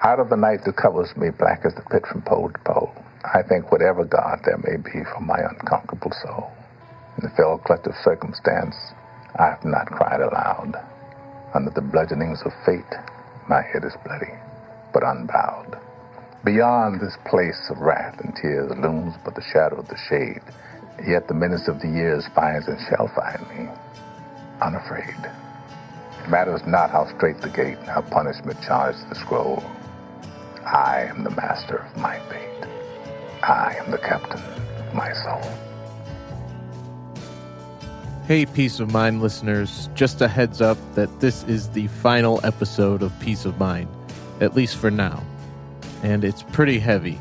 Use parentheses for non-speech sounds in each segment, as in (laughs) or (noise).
Out of the night that covers me, black as the pit from pole to pole, I think whatever God there may be for my unconquerable soul. In the fell clutch of circumstance, I have not cried aloud. Under the bludgeonings of fate, my head is bloody, but unbowed. Beyond this place of wrath and tears looms but the shadow of the shade. Yet the menace of the years finds and shall find me, unafraid. It matters not how straight the gate, how punishment charged the scroll. I am the master of my fate. I am the captain of my soul. Hey, Peace of Mind listeners, just a heads up that this is the final episode of Peace of Mind, at least for now. And it's pretty heavy.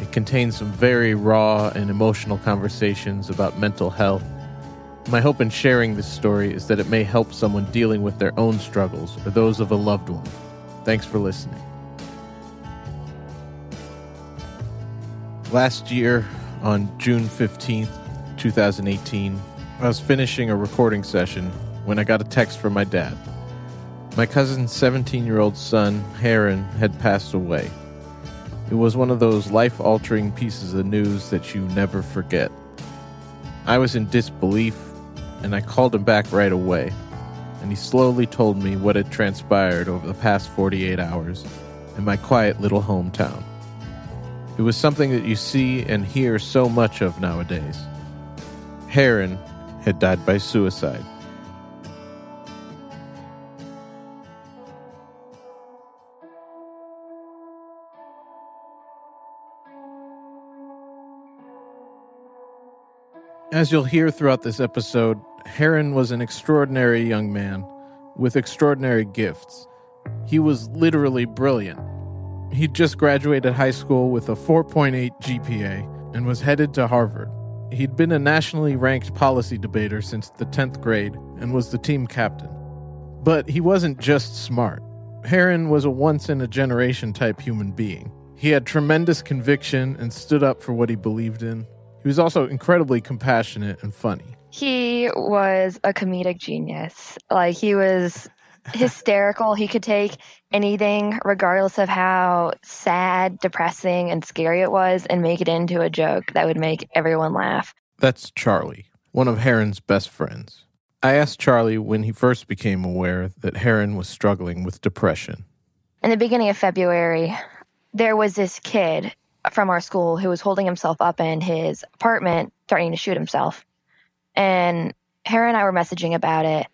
It contains some very raw and emotional conversations about mental health. My hope in sharing this story is that it may help someone dealing with their own struggles or those of a loved one. Thanks for listening. Last year, on June 15th, 2018, I was finishing a recording session when I got a text from my dad. My cousin's 17 year old son, Heron, had passed away. It was one of those life altering pieces of news that you never forget. I was in disbelief, and I called him back right away, and he slowly told me what had transpired over the past 48 hours in my quiet little hometown. It was something that you see and hear so much of nowadays. Heron had died by suicide. As you'll hear throughout this episode, Heron was an extraordinary young man with extraordinary gifts. He was literally brilliant. He'd just graduated high school with a 4.8 GPA and was headed to Harvard. He'd been a nationally ranked policy debater since the 10th grade and was the team captain. But he wasn't just smart. Heron was a once in a generation type human being. He had tremendous conviction and stood up for what he believed in. He was also incredibly compassionate and funny. He was a comedic genius. Like he was hysterical. he could take anything, regardless of how sad, depressing, and scary it was, and make it into a joke that would make everyone laugh. That's Charlie, one of Heron's best friends. I asked Charlie when he first became aware that Heron was struggling with depression. In the beginning of February, there was this kid from our school who was holding himself up in his apartment, threatening to shoot himself. And Heron and I were messaging about it.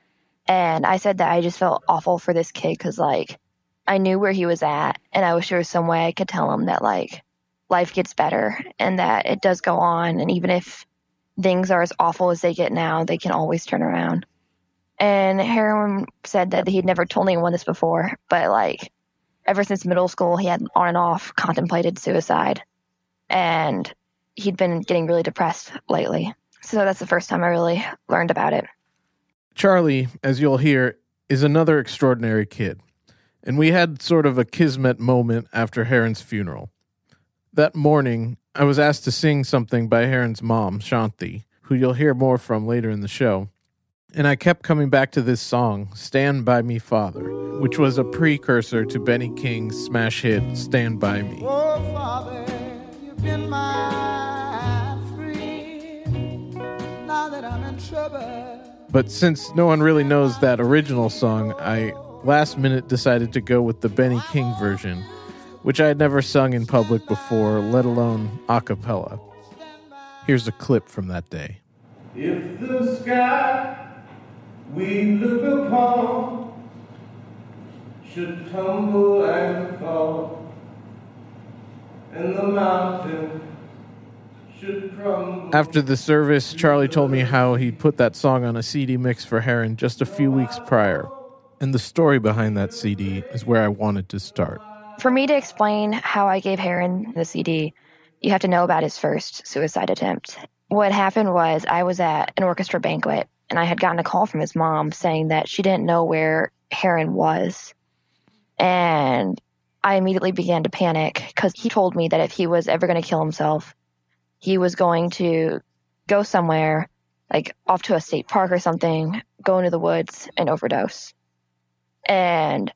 And I said that I just felt awful for this kid because, like, I knew where he was at. And I was sure some way I could tell him that, like, life gets better and that it does go on. And even if things are as awful as they get now, they can always turn around. And Heron said that he'd never told anyone this before, but like ever since middle school, he had on and off contemplated suicide. And he'd been getting really depressed lately. So that's the first time I really learned about it. Charlie, as you'll hear, is another extraordinary kid. And we had sort of a kismet moment after Heron's funeral. That morning, I was asked to sing something by Heron's mom, Shanti, who you'll hear more from later in the show. And I kept coming back to this song, Stand By Me Father, which was a precursor to Benny King's smash hit, Stand By Me. Oh, Father, trouble. But since no one really knows that original song, I last minute decided to go with the Benny King version, which I had never sung in public before, let alone a cappella. Here's a clip from that day. If the sky we look upon should tumble and fall, and the mountain. After the service, Charlie told me how he'd put that song on a CD mix for Heron just a few weeks prior. And the story behind that CD is where I wanted to start. For me to explain how I gave Heron the CD, you have to know about his first suicide attempt. What happened was I was at an orchestra banquet and I had gotten a call from his mom saying that she didn't know where Heron was. And I immediately began to panic because he told me that if he was ever going to kill himself, he was going to go somewhere, like off to a state park or something, go into the woods and overdose. And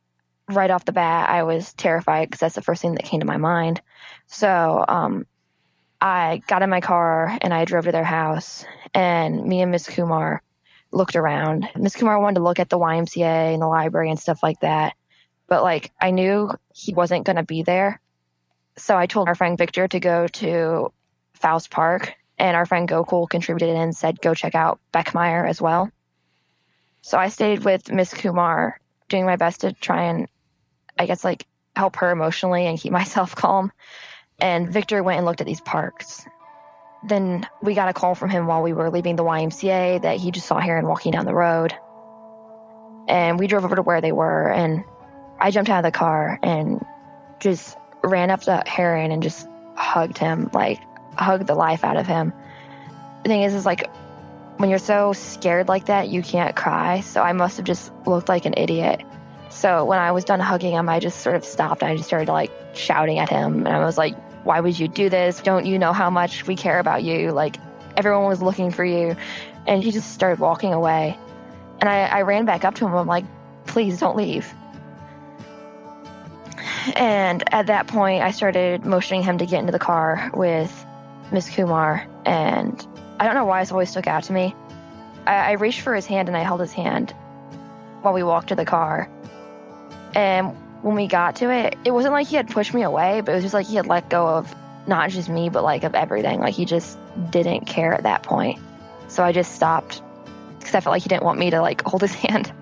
right off the bat, I was terrified because that's the first thing that came to my mind. So um, I got in my car and I drove to their house, and me and Miss Kumar looked around. Miss Kumar wanted to look at the YMCA and the library and stuff like that, but like I knew he wasn't going to be there. So I told our friend Victor to go to Faust Park, and our friend Gokul contributed and said go check out Beckmeyer as well. So I stayed with Miss Kumar, doing my best to try and, I guess, like help her emotionally and keep (laughs) myself calm. And Victor went and looked at these parks. Then we got a call from him while we were leaving the YMCA that he just saw Heron walking down the road. And we drove over to where they were, and I jumped out of the car and just ran up to Heron and just hugged him, like hugged the life out of him. The thing is, is like when you're so scared like that, you can't cry. So I must have just looked like an idiot. So when I was done hugging him, I just sort of stopped. I just started like shouting at him, and I was like, "Why would you do this? Don't you know how much we care about you? Like everyone was looking for you." And he just started walking away, and I, I ran back up to him. I'm like, "Please don't leave." And at that point, I started motioning him to get into the car with Miss Kumar, and I don't know why this always stuck out to me. I, I reached for his hand and I held his hand while we walked to the car. And when we got to it, it wasn't like he had pushed me away, but it was just like he had let go of not just me, but like of everything. Like he just didn't care at that point. So I just stopped because I felt like he didn't want me to like (laughs) hold his hand.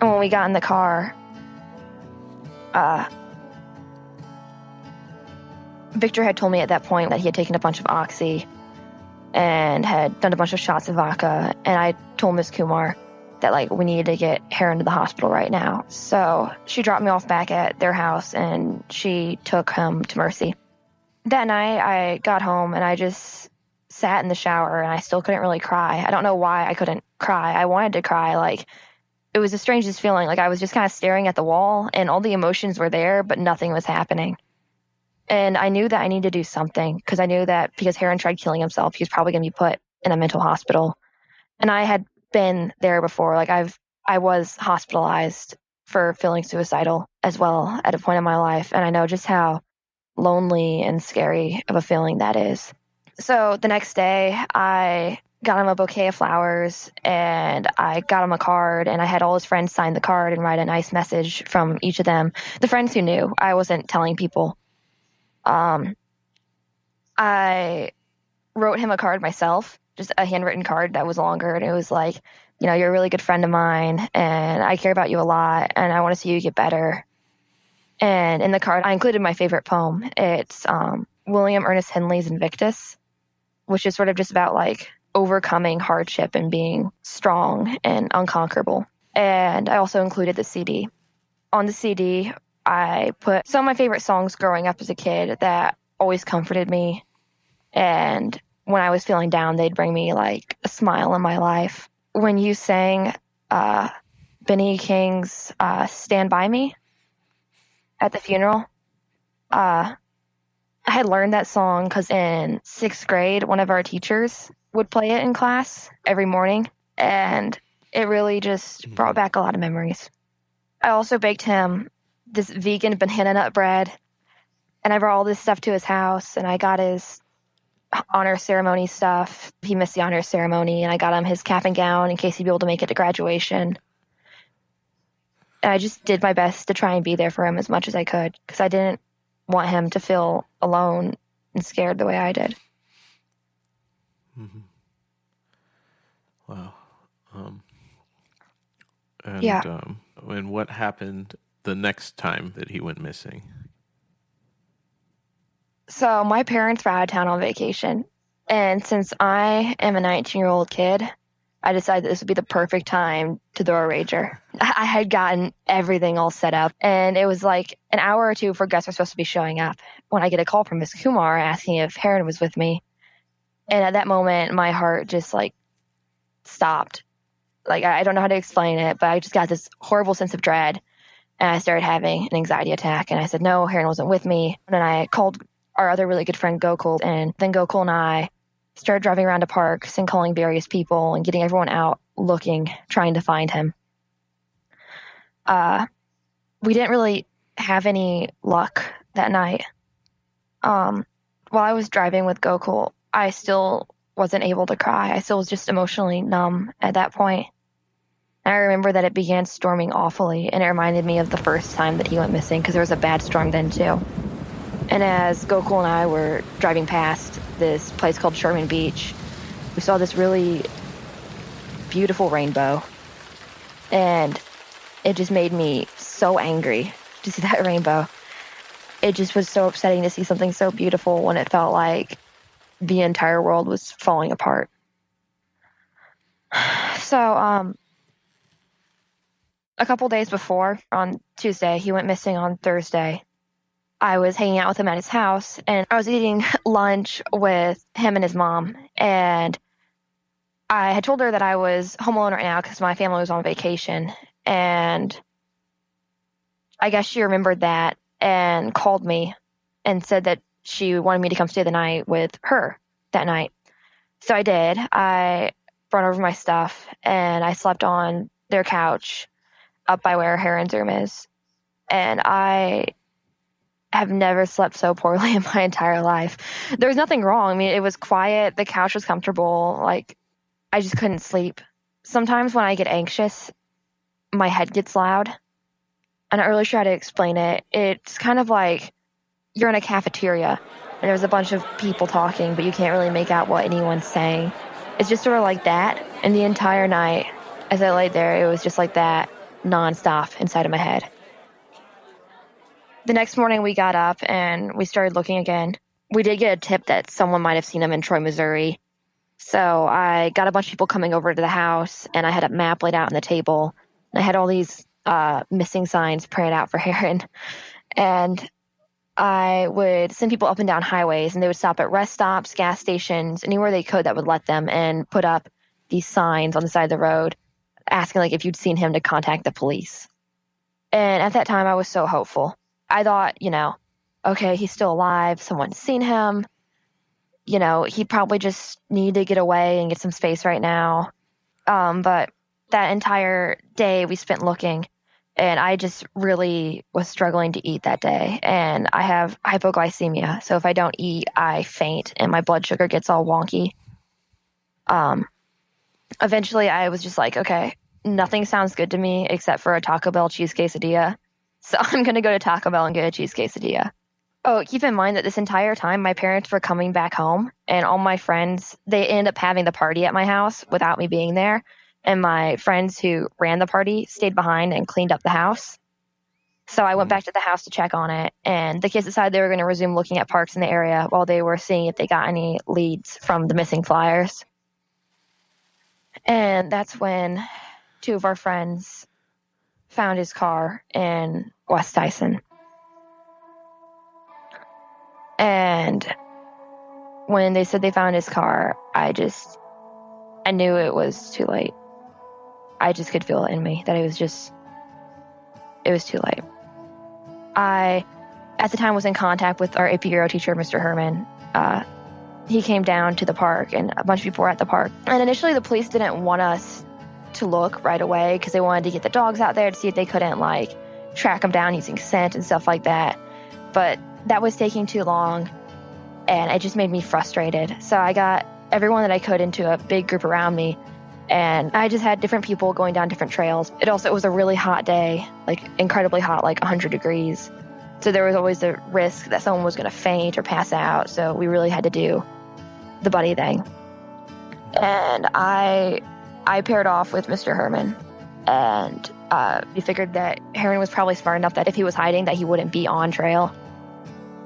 And when we got in the car, uh, Victor had told me at that point that he had taken a bunch of oxy and had done a bunch of shots of vodka. And I told Miss Kumar that like we needed to get Heron to the hospital right now. So she dropped me off back at their house and she took him to Mercy. That night I got home and I just sat in the shower and I still couldn't really cry. I don't know why I couldn't cry. I wanted to cry. Like it was the strangest feeling. Like I was just kind of staring at the wall and all the emotions were there, but nothing was happening. And I knew that I needed to do something because I knew that because Heron tried killing himself, he was probably going to be put in a mental hospital. And I had been there before. Like I've, I was hospitalized for feeling suicidal as well at a point in my life. And I know just how lonely and scary of a feeling that is. So the next day, I got him a bouquet of flowers and I got him a card and I had all his friends sign the card and write a nice message from each of them. The friends who knew, I wasn't telling people. Um, I wrote him a card myself, just a handwritten card that was longer, and it was like, you know, you're a really good friend of mine, and I care about you a lot, and I want to see you get better. And in the card, I included my favorite poem. It's um, William Ernest Henley's Invictus, which is sort of just about like overcoming hardship and being strong and unconquerable. And I also included the CD. On the CD, I put some of my favorite songs growing up as a kid that always comforted me. And when I was feeling down, they'd bring me like a smile in my life. When you sang uh, Benny King's uh, Stand By Me at the funeral, uh, I had learned that song because in sixth grade, one of our teachers would play it in class every morning. And it really just brought back a lot of memories. I also baked him this vegan banana nut bread. And I brought all this stuff to his house and I got his honor ceremony stuff. He missed the honor ceremony and I got him his cap and gown in case he'd be able to make it to graduation. And I just did my best to try and be there for him as much as I could because I didn't want him to feel alone and scared the way I did. Mm-hmm. Wow. Um, and, Yeah. Um, and what happened the next time that he went missing? So my parents were out of town on vacation. And since I am a 19 year old kid, I decided this would be the perfect time to throw a rager. I had gotten everything all set up, and it was like an hour or two before guests were supposed to be showing up when I get a call from Miss Kumar asking if Heron was with me. And at that moment, my heart just like stopped. Like, I don't know how to explain it, but I just got this horrible sense of dread. And I started having an anxiety attack. And I said, no, Heron wasn't with me. And I called our other really good friend, Gokul. And then Gokul and I started driving around to parks and calling various people and getting everyone out looking, trying to find him. Uh, we didn't really have any luck that night. Um, while I was driving with Gokul, I still wasn't able to cry. I still was just emotionally numb at that point. And I remember that it began storming awfully, and it reminded me of the first time that he went missing because there was a bad storm then too. And as Gokul and I were driving past this place called Sherman Beach, we saw this really beautiful rainbow. And it just made me so angry to see (laughs) that rainbow. It just was so upsetting to see something so beautiful when it felt like the entire world was falling apart. (sighs) So, um, a couple days before, on Tuesday, he went missing on Thursday. I was hanging out with him at his house and I was eating (laughs) lunch with him and his mom. And I had told her that I was home alone right now because my family was on vacation. And I guess she remembered that and called me and said that she wanted me to come stay the night with her that night. So I did. I brought over my stuff and I slept on their couch up by where Heron's room is. And I have never slept so poorly (laughs) in my entire life. There was nothing wrong. I mean, it was quiet. The couch was comfortable. Like, I just couldn't sleep. Sometimes when I get anxious, my head gets loud. And I really try to explain it. It's kind of like you're in a cafeteria and there's a bunch of people talking, but you can't really make out what anyone's saying. It's just sort of like that. And the entire night, as I laid there, it was just like that nonstop inside of my head. The next morning, we got up and we started looking again. We did get a tip that someone might have seen him in Troy, Missouri. So I got a bunch of people coming over to the house, and I had a map laid out on the table. I had all these uh, missing signs printed out for (laughs) Heron. And I would send people up and down highways, and they would stop at rest stops, gas stations, anywhere they could that would let them, and put up these signs on the side of the road asking like if you'd seen him to contact the police. And at that time, I was so hopeful. I thought, you know, okay, he's still alive. Someone's seen him. You know, he probably just need to get away and get some space right now. Um, but that entire day we spent looking, and I just really was struggling to eat that day. And I have hypoglycemia, so if I don't eat, I faint and my blood sugar gets all wonky. Um, eventually, I was just like, okay, nothing sounds good to me except for a Taco Bell cheese quesadilla. (laughs) So I'm gonna go to Taco Bell and get a cheese quesadilla. Oh, keep in mind that this entire time my parents were coming back home and all my friends they ended up having the party at my house without me being there and my friends who ran the party stayed behind and cleaned up the house. So I went mm-hmm. back to the house to check on it, and the kids decided they were going to resume looking at parks in the area while they were seeing if they got any leads from the missing flyers. And that's when two of our friends found his car in West Tyson. And when they said they found his car, I just, I knew it was too late. I just could feel it in me that it was just, it was too late. I, at the time, was in contact with our AP Euro teacher, Mr. Herman. Uh, he came down to the park, and a bunch of people were at the park. And initially, the police didn't want us to look right away because they wanted to get the dogs out there to see if they couldn't like track them down using scent and stuff like that. But that was taking too long, and it just made me frustrated. So I got everyone that I could into a big group around me and I just had different people going down different trails. It also it was a really hot day, like incredibly hot, like 100 degrees. So there was always the risk that someone was going to faint or pass out. So we really had to do the buddy thing. And I I paired off with Mr. Herman, and uh, we figured that Heron was probably smart enough that if he was hiding, that he wouldn't be on trail.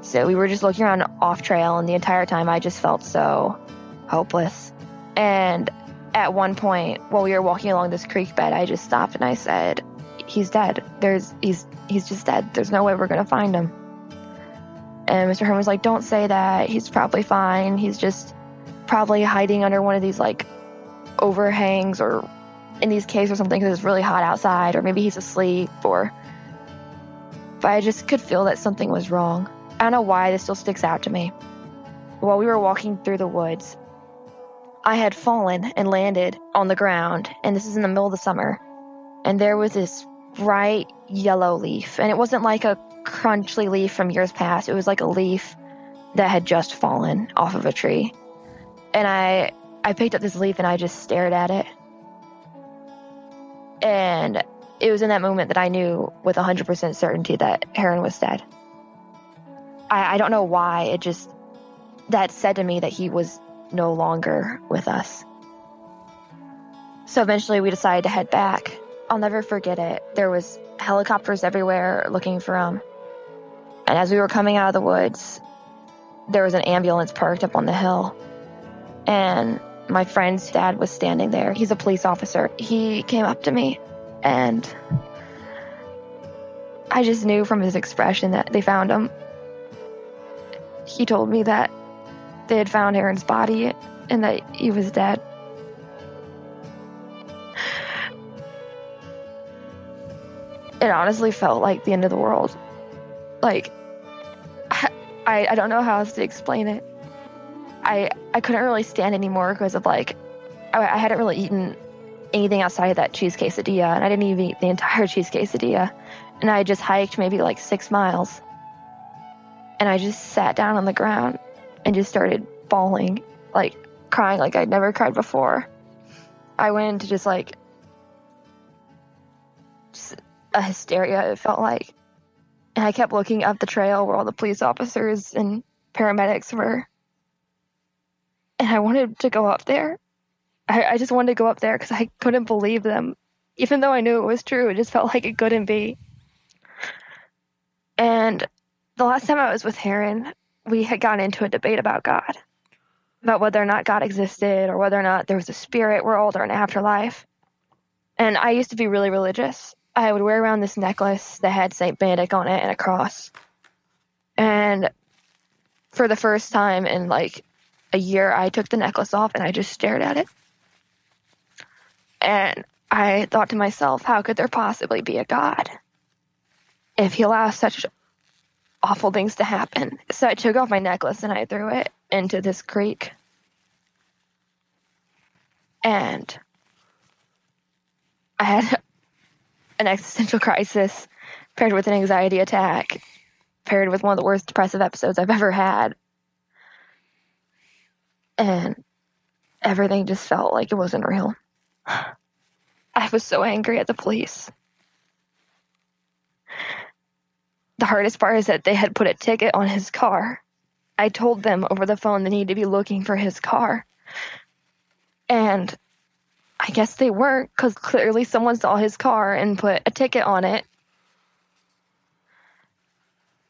So we were just looking around off trail, and the entire time I just felt so hopeless. And at one point while we were walking along this creek bed, I just stopped and I said, "He's dead. There's he's he's just dead. There's no way we're gonna find him." And Mr. Herman was like, "Don't say that. He's probably fine. He's just probably hiding under one of these like overhangs or in these caves or something because it's really hot outside, or maybe he's asleep, or." But I just could feel that something was wrong. I don't know why this still sticks out to me. While we were walking through the woods, I had fallen and landed on the ground, and this is in the middle of the summer. And there was this bright yellow leaf. And it wasn't like a crunchy leaf from years past. It was like a leaf that had just fallen off of a tree. And I I picked up this leaf and I just stared at it. And it was in that moment that I knew with 100% certainty that Heron was dead. I, I don't know why. It just, that said to me that he was no longer with us. So eventually we decided to head back. I'll never forget it. There was helicopters everywhere looking for him. And as we were coming out of the woods, there was an ambulance parked up on the hill. And my friend's dad was standing there. He's a police officer. He came up to me and I just knew from his expression that they found him. He told me that they had found Aaron's body and that he was dead. It honestly felt like the end of the world. Like, I, I don't know how else to explain it. I I couldn't really stand anymore because of like I, I hadn't really eaten anything outside of that cheese quesadilla, and I didn't even eat the entire (laughs) cheese quesadilla. And I just hiked maybe like six miles, and I just sat down on the ground and just started bawling, like crying like I'd never cried before. I went into just like just a hysteria. It felt like, and I kept looking up the trail where all the police officers and paramedics were and I wanted to go up there. I, I just wanted to go up there because I couldn't believe them. Even though I knew it was true, it just felt like it couldn't be. And the last time I was with Heron, we had gotten into a debate about God, about whether or not God existed or whether or not there was a spirit world or an afterlife. And I used to be really religious. I would wear around this necklace that had St. Benedict on it and a cross. And for the first time in like a year, I took the necklace off and I just stared at it. And I thought to myself, how could there possibly be a God if he allows such awful things to happen? So I took off my necklace and I threw it into this creek. And I had an existential crisis paired with an anxiety attack, paired with one of the worst depressive episodes I've ever had and everything just felt like it wasn't real. I was so angry at the police. The hardest part is that they had put a ticket on his car. I told them over the phone they needed to be looking for his car. And I guess they weren't because clearly someone saw his car and put a ticket on it.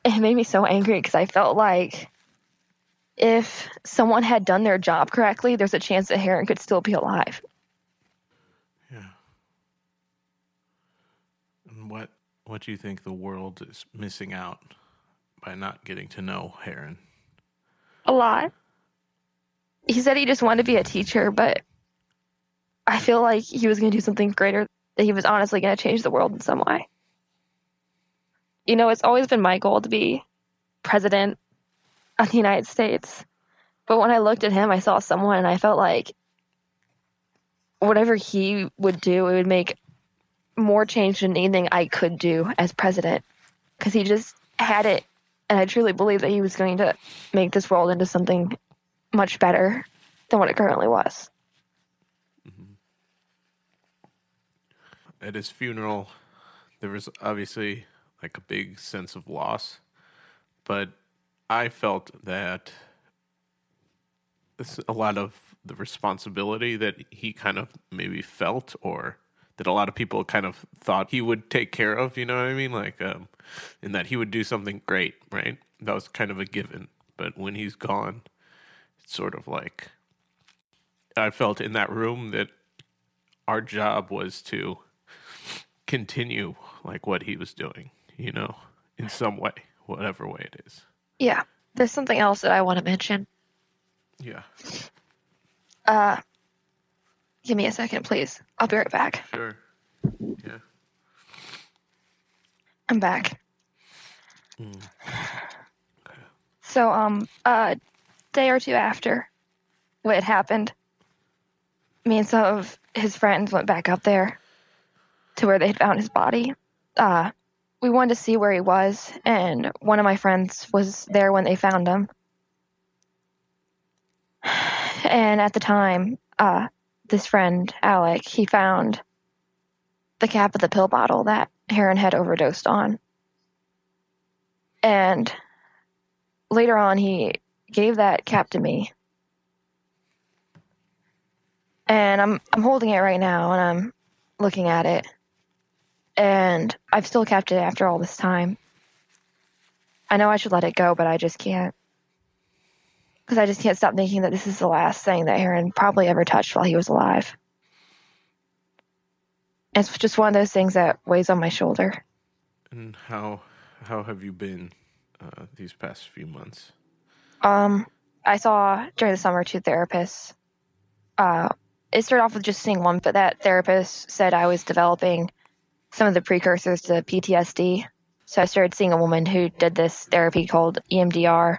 It made me so angry because I felt like if someone had done their job correctly, there's a chance that Heron could still be alive. Yeah. And what what do you think the world is missing out by not getting to know Heron? A lot. He said he just wanted to be a teacher, but I feel like he was going to do something greater. That he was honestly going to change the world in some way. You know, it's always been my goal to be president of the United States. But when I looked at him, I saw someone and I felt like whatever he would do, it would make more change than anything I could do as president. Because he just had it. And I truly believe that he was going to make this world into something much better than what it currently was. Mm-hmm. At his funeral, there was obviously like a big sense of loss, but I felt that a lot of the responsibility that he kind of maybe felt or that a lot of people kind of thought he would take care of, you know what I mean? Like, um, and that he would do something great, right? That was kind of a given. But when he's gone, it's sort of like I felt in that room that our job was to continue like what he was doing, you know, in some way, whatever way it is. Yeah. There's something else that I want to mention. Yeah. Uh, give me a second, please. I'll be right back. Sure. Yeah. I'm back. Mm. So, um, a day or two after what had happened, me and some of his friends went back up there to where they had found his body. uh, we wanted to see where he was, and one of my friends was there when they found him. (sighs) And at the time, uh, this friend, Alec, he found the cap of the pill bottle that Heron had overdosed on. And later on, he gave that cap to me. And I'm I'm holding it right now, and I'm looking at it. And I've still kept it after all this time. I know I should let it go, but I just can't. Because I just can't stop thinking that this is the last thing that Heron probably ever touched while he was alive. It's just one of those things that weighs on my shoulder. And how how have you been uh, these past few months? Um, I saw during the summer two therapists. Uh, it started off with just seeing one, but that therapist said I was developing some of the precursors to PTSD. So I started seeing a woman who did this therapy called EMDR.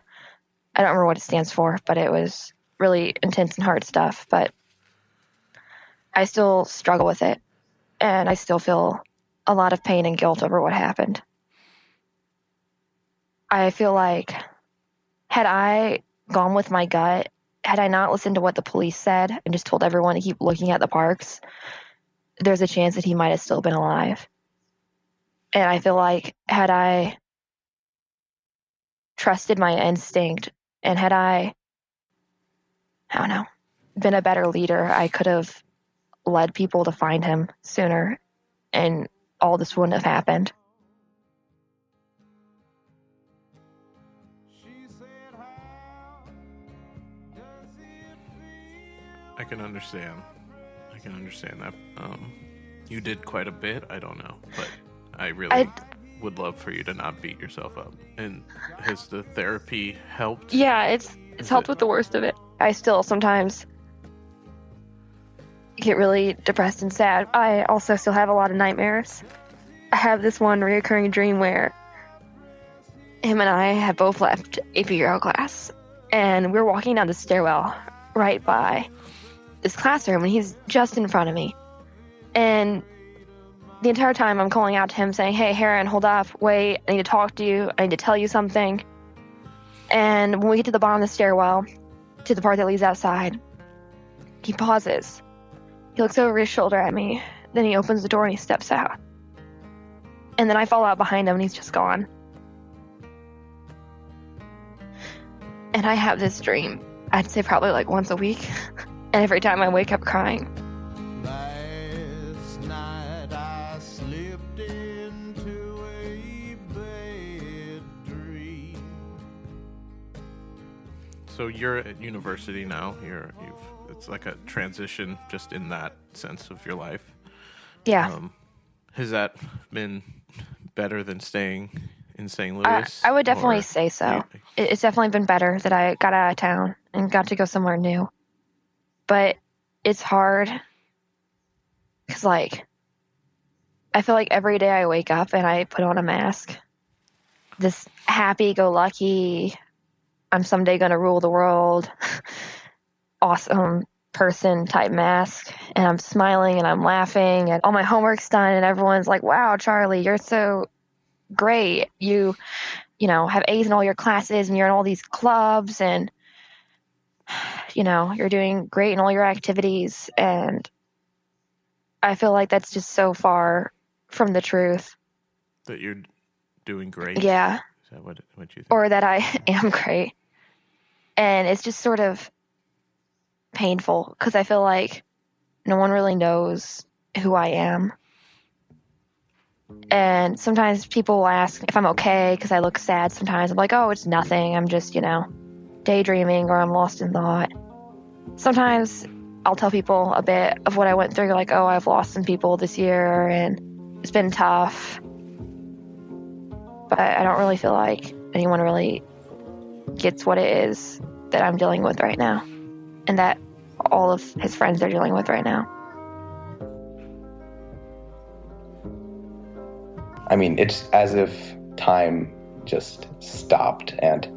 I don't remember what it stands for, but it was really intense and hard stuff. But I still struggle with it, and I still feel a lot of pain and guilt over what happened. I feel like had I gone with my gut, had I not listened to what the police said and just told everyone to keep looking at the parks, there's a chance that he might have still been alive. And I feel like had I trusted my instinct and had I, I don't know, been a better leader, I could have led people to find him sooner and all this wouldn't have happened. I can understand. I can understand that. Um, you did quite a bit. I don't know, but I really I- would love for you to not beat yourself up. And has the therapy helped? Yeah, it's it's Is helped it- with the worst of it. I still sometimes get really depressed and sad. I also still have a lot of nightmares. I have this one reoccurring dream where him and I have both left AP Euro class, and we're walking down the stairwell right by this classroom, and he's just in front of me. And the entire time, I'm calling out to him, saying, "Hey, Heron, hold up, wait! I need to talk to you. I need to tell you something." And when we get to the bottom of the stairwell, to the part that leads outside, he pauses. He looks over his shoulder at me. Then he opens the door and he steps out. And then I fall out behind him and he's just gone. And I have this dream, I'd say probably like once a week. (laughs) and every time I wake up crying. Last night I slipped into a bad dream. So you're at university now. You're you've it's like a transition just in that sense of your life. Yeah. Um, has that been better than staying in St. I, Louis? I would definitely Or say so. you- It, it's definitely been better that I got out of town and got to go somewhere new. But it's hard because, like, I feel like every day I wake up and I put on a mask, this happy go lucky, I'm someday going to rule the world, (laughs) awesome person type mask. And I'm smiling and I'm laughing and all my homework's done and everyone's like, wow, Charlie, you're so great. You, you know, have A's in all your classes and you're in all these clubs and, you know, you're doing great in all your activities. And I feel like that's just so far from the truth. that you're doing great. Yeah. Is that what what you think? Or that I (laughs) am great. And it's just sort of painful because I feel like no one really knows who I am. And sometimes people will ask if I'm okay because I look sad sometimes. I'm like, oh, it's nothing. I'm just, you know, daydreaming or I'm lost in thought. Sometimes I'll tell people a bit of what I went through, like, oh, I've lost some people this year and it's been tough. But I don't really feel like anyone really gets what it is that I'm dealing with right now and that all of his friends are dealing with right now. I mean, it's as if time just stopped and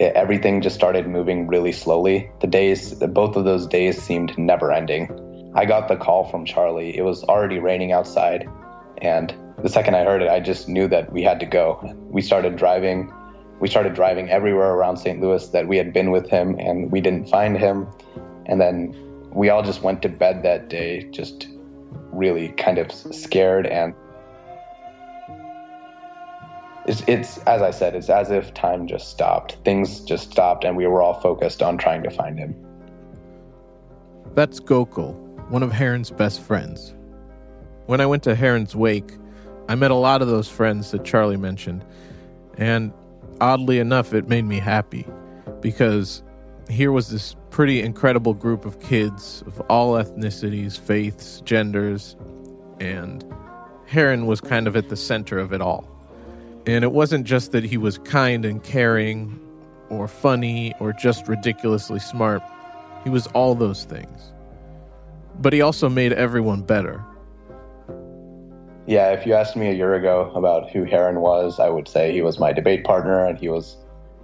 everything just started moving really slowly. The days, both of those days seemed never ending. I got the call from Charlie. It was already raining outside, and the second I heard it, I just knew that we had to go. We started driving. We started driving everywhere around St. Louis that we had been with him, and we didn't find him. And then we all just went to bed that day, just really kind of scared. And it's, it's as I said, it's as if time just stopped. Things just stopped, and we were all focused on trying to find him. That's Gokul, one of Heron's best friends. When I went to Heron's wake, I met a lot of those friends that Charlie mentioned, and oddly enough, it made me happy because here was this pretty incredible group of kids of all ethnicities, faiths, genders, and Heron was kind of at the center of it all. And it wasn't just that he was kind and caring, or funny, or just ridiculously smart. He was all those things. But he also made everyone better. Yeah, if you asked me a year ago about who Heron was, I would say he was my debate partner and he was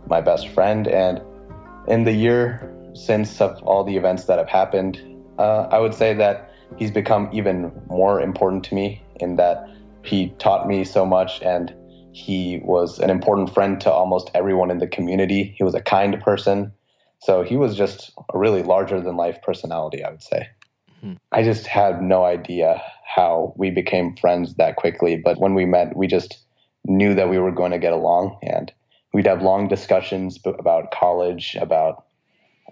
my best friend. And in the year since of all the events that have happened, uh, I would say that he's become even more important to me in that he taught me so much and he was an important friend to almost everyone in the community. He was a kind person. So he was just a really larger than life personality, I would say. Mm-hmm. I just had no idea how we became friends that quickly. But when we met, we just knew that we were going to get along and we'd have long discussions about college, about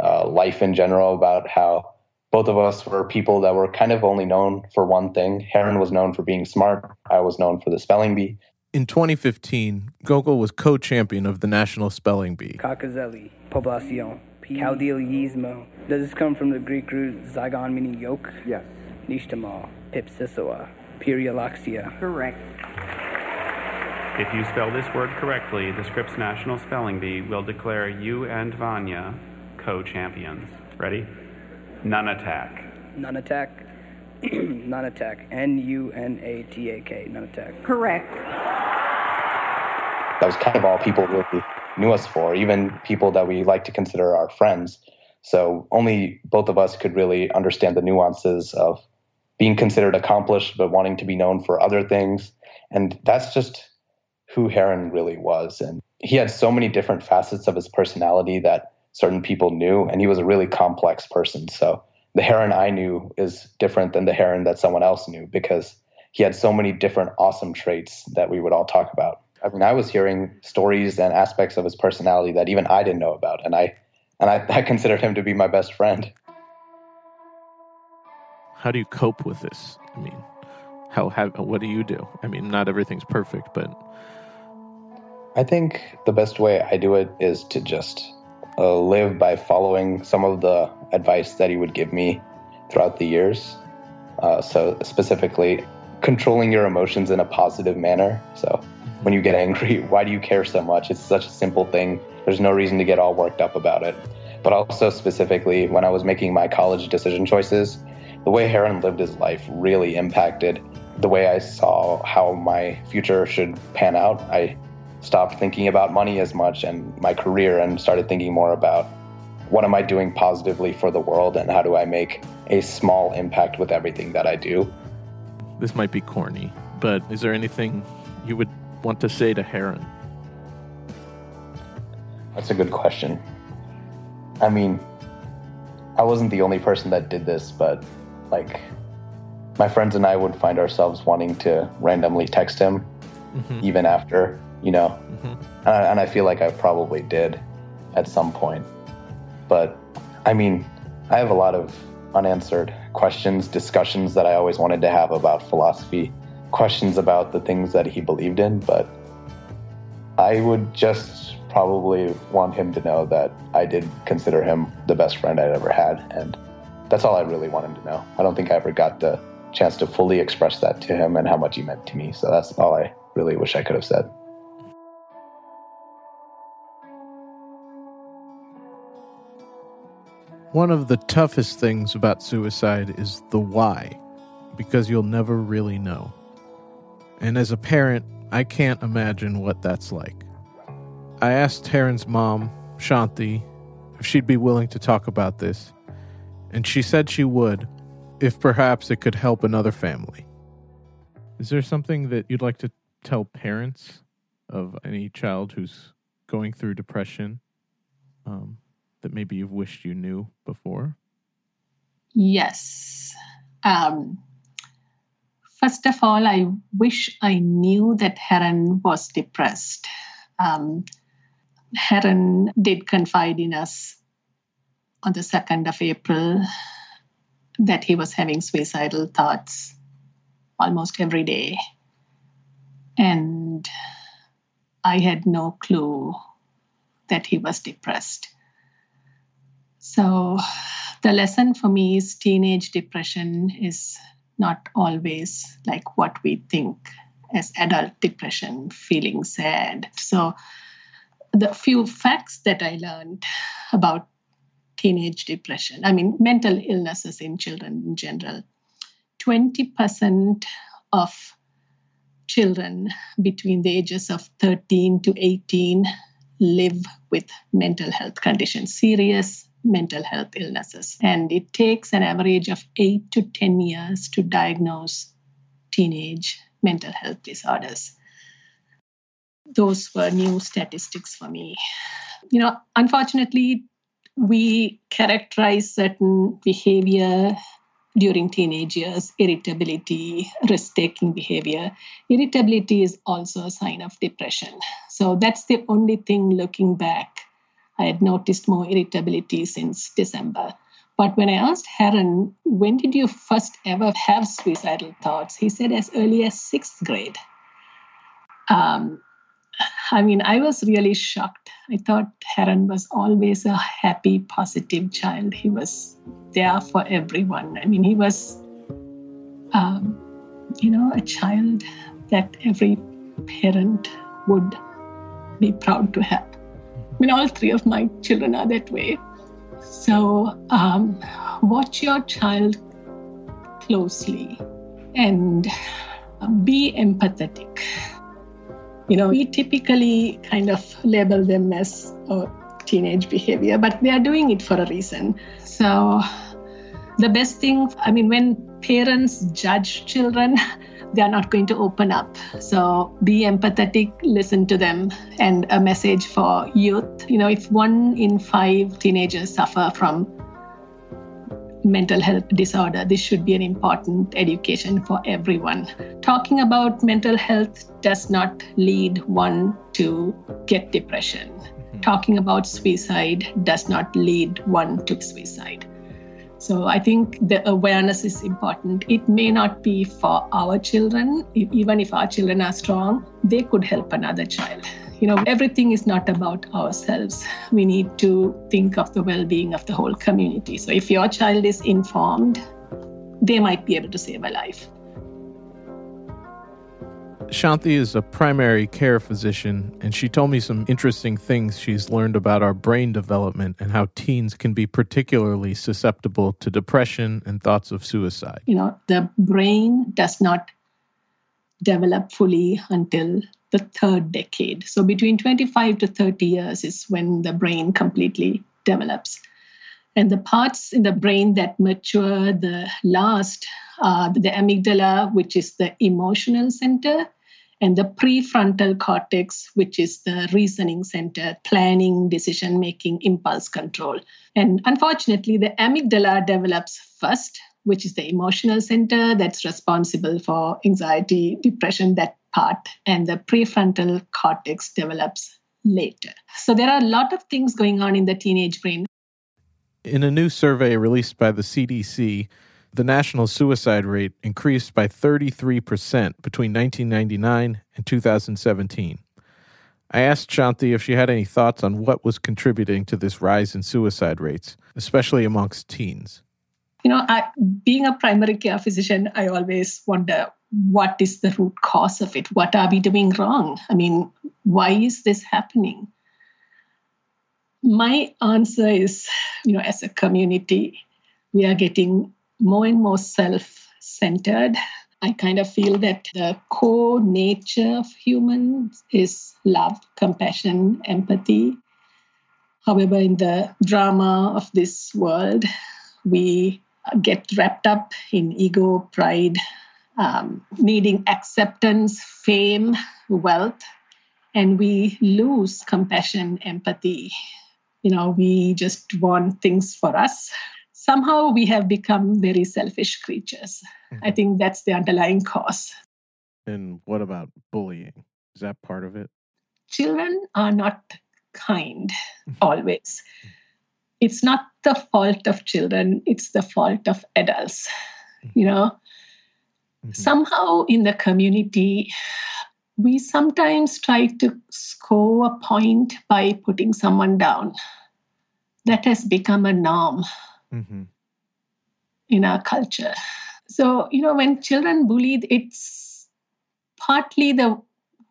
uh, life in general, about how both of us were people that were kind of only known for one thing. Heron was known for being smart. I was known for the spelling bee. In 2015, Gokul was co-champion of the National Spelling Bee. Kakazeli, poblacion, Chaldealismo. Does this come from the Greek root zygon meaning yoke? Yes. Nixtamal, Pipsissewa, Perialaxia. Correct. If you spell this word correctly, the Scripps National Spelling Bee will declare you and Vanya co-champions. Ready? Nunatak. None attack. (clears throat) Nunatak. N U N A T A K. Nunatak. Correct. That was kind of all people really knew us for, even people that we like to consider our friends. So only both of us could really understand the nuances of being considered accomplished, but wanting to be known for other things. And that's just who Heron really was. And he had so many different facets of his personality that certain people knew, and he was a really complex person. So the Heron I knew is different than the Heron that someone else knew because he had so many different awesome traits that we would all talk about. I mean, I was hearing stories and aspects of his personality that even I didn't know about, and I and I, (laughs) I considered him to be my best friend. How do you cope with this? I mean, how, how what do you do? I mean, not everything's perfect, but I think the best way I do it is to just uh, live by following some of the advice that he would give me throughout the years. Uh, so, specifically, controlling your emotions in a positive manner. So, when you get angry, (laughs) why do you care so much? It's such a simple thing. There's no reason to get all worked up about it. But also, specifically, when I was making my college decision choices, the way Heron lived his life really impacted the way I saw how my future should pan out. I stopped thinking about money as much and my career and started thinking more about what am I doing positively for the world and how do I make a small impact with everything that I do. This might be corny, but is there anything you would want to say to Heron? That's a good question. I mean, I wasn't the only person that did this, but like my friends and I would find ourselves wanting to randomly text him mm-hmm. even after you know? Mm-hmm. And, I, and I feel like I probably did at some point. But I mean, I have a lot of unanswered questions, discussions that I always wanted to have about philosophy, questions about the things that he believed in, but I would just probably want him to know that I did consider him the best friend I'd ever had. And that's all I really want him to know. I don't think I ever got the chance to fully express that to him and how much he meant to me. So that's all I really wish I could have said. One of the toughest things about suicide is the why, because you'll never really know. And as a parent, I can't imagine what that's like. I asked Heron's mom, Shanti, if she'd be willing to talk about this, and she said she would, if perhaps it could help another family. Is there something that you'd like to tell parents of any child who's going through depression um, that maybe you've wished you knew before? Yes. Um, first of all, I wish I knew that Heron was depressed. Um, Heron did confide in us on the 2nd of April that he was having suicidal thoughts almost every day. And I had no clue that he was depressed. So, the lesson for me is teenage depression is not always like what we think as adult depression, feeling sad. So, the few facts that I learned about teenage depression, I mean, mental illnesses in children in general, 20% of children between the ages of 13 to 18 live with mental health conditions, serious mental health illnesses. And it takes an average of 8 to 10 years to diagnose teenage mental health disorders. Those were new statistics for me. You know, unfortunately, we characterize certain behavior during teenage years irritability, risk taking behavior. Irritability is also a sign of depression. So that's the only thing looking back. I had noticed more irritability since December. But when I asked Heron, when did you first ever have suicidal thoughts? He said as early as sixth grade. Um, I mean, I was really shocked. I thought Heron was always a happy, positive child. He was there for everyone. I mean, he was, um, you know, a child that every parent would be proud to have. I mean, all three of my children are that way. So, um, watch your child closely and be empathetic you know, we typically kind of label them as a teenage behavior, but they are doing it for a reason. So, the best thing, I mean, when parents judge children, (laughs) they are not going to open up. So be empathetic, listen to them. And a message for youth you know, if one in five teenagers suffer from mental health disorder. This should be an important education for everyone. Talking about mental health does not lead one to get depression. Mm-hmm. Talking about suicide does not lead one to suicide. So I think the awareness is important. It may not be for our children, even if our children are strong, they could help another child you know, everything is not about ourselves. We need to think of the well being of the whole community. So if your child is informed, they might be able to save a life. Shanti is a primary care physician, and she told me some interesting things she's learned about our brain development and how teens can be particularly susceptible to depression and thoughts of suicide. You know, the brain does not develop fully until the third decade. So between 25 to 30 years is when the brain completely develops. And the parts in the brain that mature the last are the amygdala, which is the emotional center, and the prefrontal cortex, which is the reasoning center, planning, decision making, impulse control. And unfortunately, the amygdala develops first, which is the emotional center that's responsible for anxiety, depression, that part, and the prefrontal cortex develops later. So there are a lot of things going on in the teenage brain. In a new survey released by the CDC, the national suicide rate increased by 33% between 1999 and 2017. I asked Shanti if she had any thoughts on what was contributing to this rise in suicide rates, especially amongst teens. You know, I, being a primary care physician, I always wonder what is the root cause of it? What are we doing wrong? I mean, why is this happening? My answer is, you know, as a community, we are getting more and more self centered. I kind of feel that the core nature of humans is love, compassion, empathy. However, in the drama of this world, we get wrapped up in ego, pride, um, needing acceptance, fame, wealth, and we lose compassion, empathy. You know, we just want things for us. Somehow we have become very selfish creatures. Mm-hmm. I think that's the underlying cause. And what about bullying? Is that part of it? Children are not kind always. It's not the fault of children, it's the fault of adults. You know, mm-hmm. somehow in the community, we sometimes try to score a point by putting someone down. That has become a norm mm-hmm. in our culture. So, you know, when children bullied, it's partly the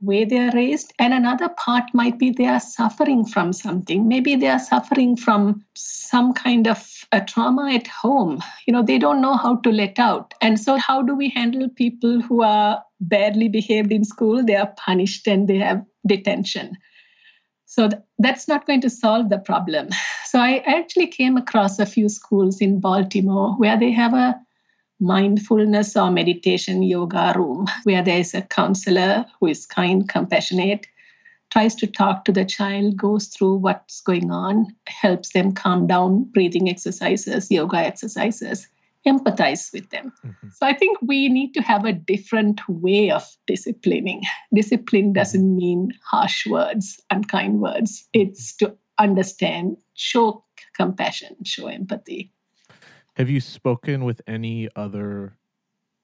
way they are raised, and another part might be they are suffering from something. Maybe they are suffering from some kind of a trauma at home. You know, they don't know how to let out. And so, how do we handle people who are badly behaved in school? They are punished and they have detention. So, th- that's not going to solve the problem. (laughs) So, I actually came across a few schools in Baltimore where they have a mindfulness or meditation yoga room (laughs) where there is a counselor who is kind, compassionate, tries to talk to the child, goes through what's going on, helps them calm down, breathing exercises, yoga exercises, empathize with them. Mm-hmm. So I think we need to have a different way of disciplining. Discipline doesn't mean harsh words, unkind words. It's to understand, show compassion, show empathy. Have you spoken with any other,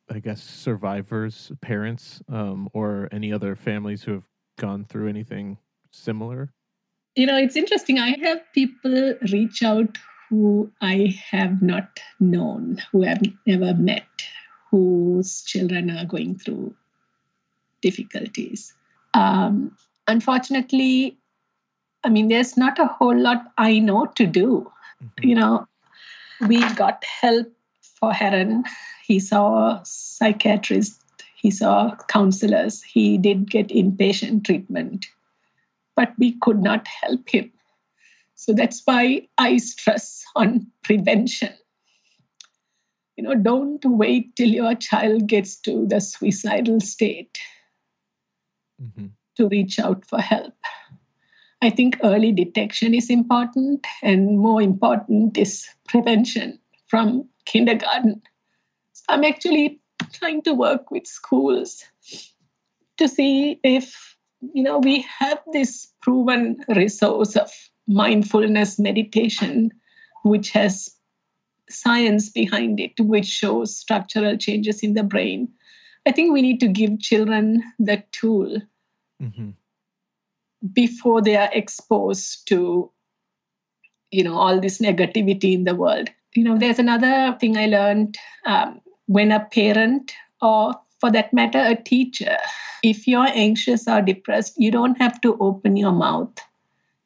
I guess, survivors, parents, um, or any other families who have gone through anything similar? You know, it's interesting. I have people reach out who I have not known, who I've never met, whose children are going through difficulties. Um, unfortunately, I mean, there's not a whole lot I know to do. Mm-hmm. You know, we got help for Heron. He saw a psychiatrist, he saw counselors, he did get inpatient treatment, but we could not help him. So that's why I stress on prevention. You know, don't wait till your child gets to the suicidal state mm-hmm. to reach out for help. I think early detection is important, and more important is prevention from kindergarten. So I'm actually trying to work with schools to see if you know we have this proven resource of mindfulness meditation which has science behind it which shows structural changes in the brain. I think we need to give children the tool mm-hmm. before they are exposed to you know all this negativity in the world. You know there's another thing i learned um, when a parent or for that matter a teacher if you're anxious or depressed you don't have to open your mouth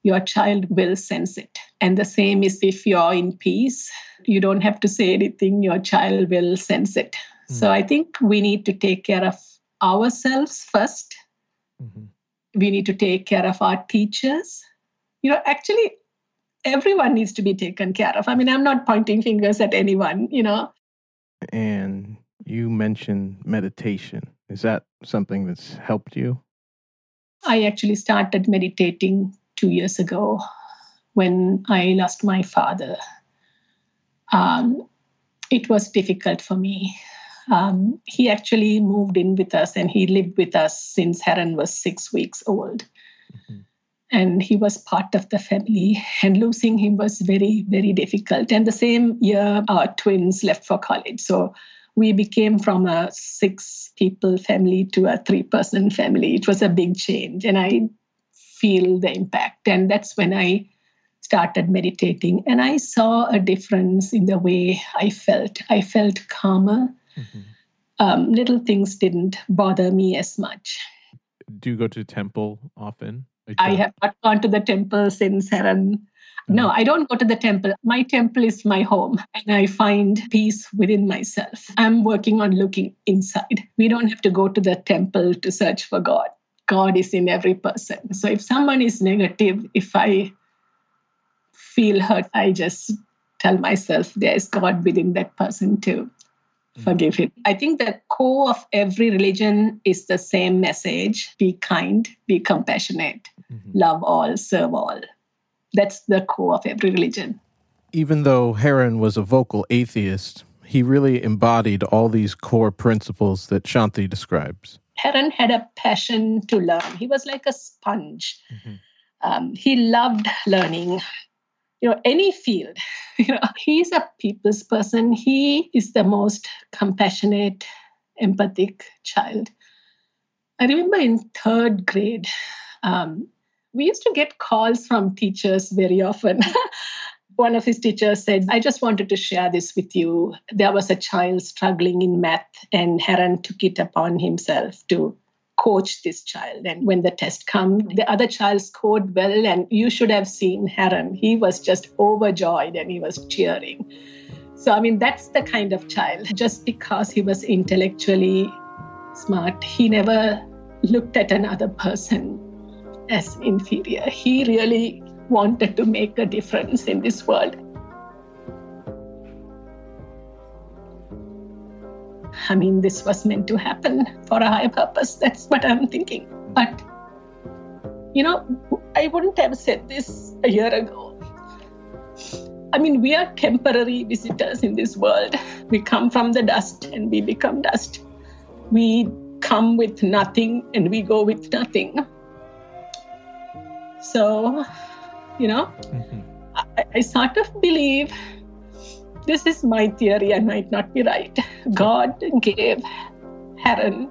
your child will sense it and the same is if you're in peace you don't have to say anything your child will sense it mm-hmm. so i think we need to take care of ourselves 1st mm-hmm we need to take care of our teachers. You know, actually, everyone needs to be taken care of. I mean, I'm not pointing fingers at anyone, you know. And you mentioned meditation. Is that something that's helped you? I actually started meditating two years ago when I lost my father. Um, it was difficult for me um, he actually moved in with us and he lived with us since Heron was six weeks old. Mm-hmm. And he was part of the family, and losing him was very, very difficult. And the same year, our twins left for college. So we became from a six people family to a three person family. It was a big change, and I feel the impact. And that's when I started meditating, and I saw a difference in the way I felt. I felt calmer. Mm-hmm. Um, little things didn't bother me as much. Do you go to temple often? I have not gone to the temple since Heron. No, I don't go to the temple. My temple is my home, and I find peace within myself. I'm working on looking inside. We don't have to go to the temple to search for God. God is in every person. So if someone is negative, if I feel hurt, I just tell myself there is God within that person too. Mm. forgive him. I think the core of every religion is the same message be kind, be compassionate, mm-hmm. love all, serve all. That's the core of every religion. Even though Heron was a vocal atheist, he really embodied all these core principles that Shanti describes. Heron had a passion to learn. He was like a sponge. Um, he loved learning. You know, any field. (laughs) You know, he's a people's person. He is the most compassionate, empathic child. I remember in third grade, um, we used to get calls from teachers very often. (laughs) One of his teachers said, I just wanted to share this with you. There was a child struggling in math, and Heron took it upon himself to coach this child. And when the test came, the other child scored well, and you should have seen Heron. He was just overjoyed and he was cheering. So, I mean, that's the kind of child. Just because he was intellectually smart, he never looked at another person as inferior. He really wanted to make a difference in this world. I mean, this was meant to happen for a higher purpose. That's what I'm thinking. But, you know, I wouldn't have said this a year ago. I mean, we are temporary visitors in this world. We come from the dust and we become dust. We come with nothing and we go with nothing. So, you know, mm-hmm. I, I sort of believe this is my theory, I might not be right. God gave Heron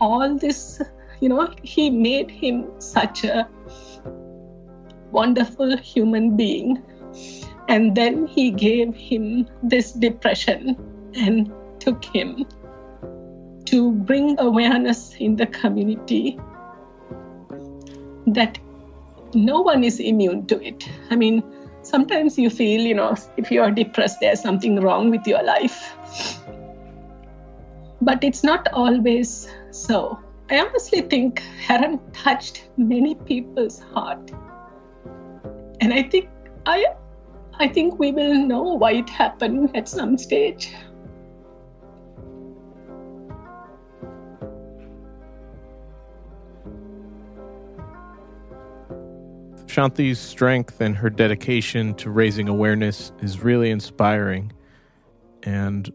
all this, you know, he made him such a wonderful human being. And then he gave him this depression and took him to bring awareness in the community that no one is immune to it. I mean, sometimes you feel, you know, if you are depressed, there's something wrong with your life. But it's not always so. I honestly think Heron touched many people's heart. And I think I I think we will know why it happened at some stage. Shanti's strength and her dedication to raising awareness is really inspiring. And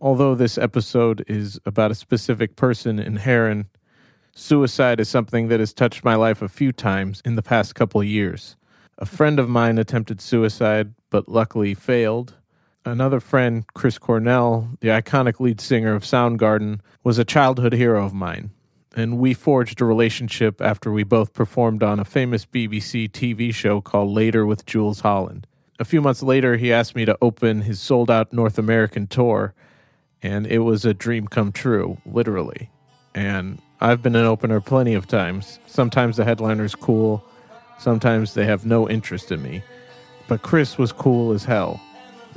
although this episode is about a specific person in Heron, suicide is something that has touched my life a few times in the past couple years. A friend of mine attempted suicide, but luckily failed. Another friend, Chris Cornell, the iconic lead singer of Soundgarden, was a childhood hero of mine and we forged a relationship after we both performed on a famous BBC TV show called Later with Jools Holland. A few months later, he asked me to open his sold out North American tour, and it was a dream come true, literally. And I've been an opener plenty of times. Sometimes the headliner's cool, sometimes they have no interest in me. But Chris was cool as hell.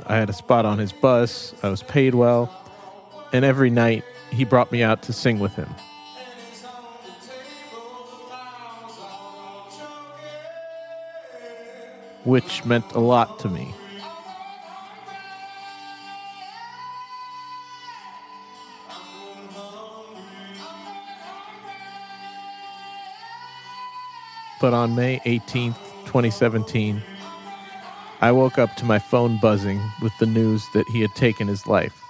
I had a spot on his bus, I was paid well, and every night he brought me out to sing with him. Which meant a lot to me. But on May 18th, 2017, I woke up to my phone buzzing with the news that he had taken his life.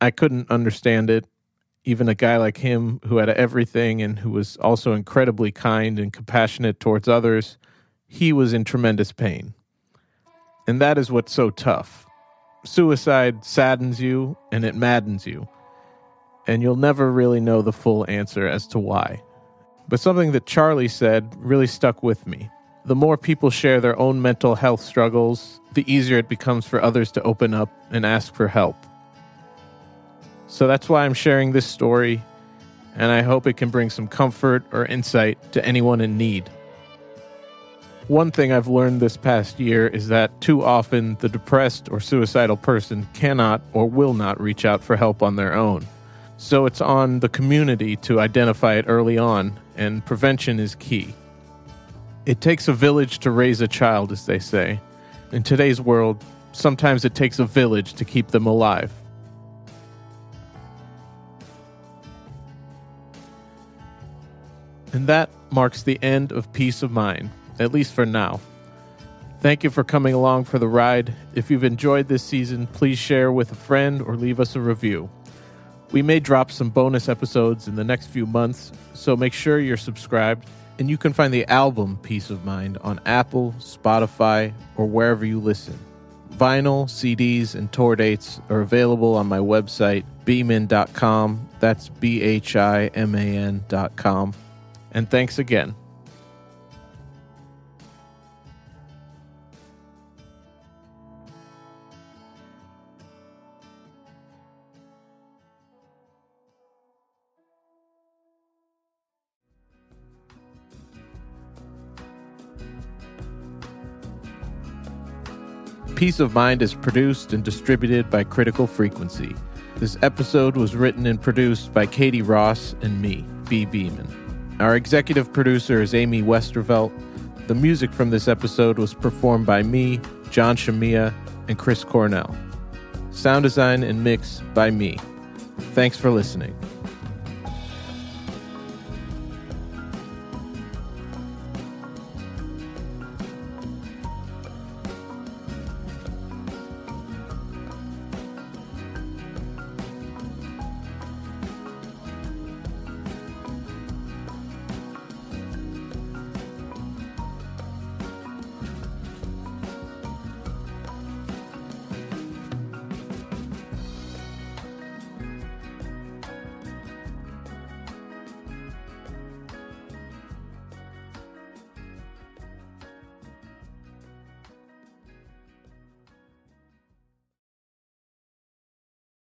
I couldn't understand it. Even a guy like him, who had everything and who was also incredibly kind and compassionate towards others, he was in tremendous pain. And that is what's so tough. Suicide saddens you and it maddens you. And you'll never really know the full answer as to why. But something that Charlie said really stuck with me. The more people share their own mental health struggles, the easier it becomes for others to open up and ask for help. So that's why I'm sharing this story, and I hope it can bring some comfort or insight to anyone in need. One thing I've learned this past year is that too often the depressed or suicidal person cannot or will not reach out for help on their own. So it's on the community to identify it early on, and prevention is key. It takes a village to raise a child, as they say. In today's world, sometimes it takes a village to keep them alive. And that marks the end of Peace of Mind at least for now. Thank you for coming along for the ride. If you've enjoyed this season, please share with a friend or leave us a review. We may drop some bonus episodes in the next few months, so make sure you're subscribed. And you can find the album Peace of Mind on Apple, Spotify, or wherever you listen. Vinyl, CDs, and tour dates are available on my website, bhiman.com. That's B H I M A N.com. And thanks again. Peace of Mind is produced and distributed by Critical Frequency. This episode was written and produced by Katie Ross and me, Bhi Bhiman. Our executive producer is Amy Westervelt. The music from this episode was performed by me, John Shamia, and Chris Cornell. Sound design and mix by me. Thanks for listening.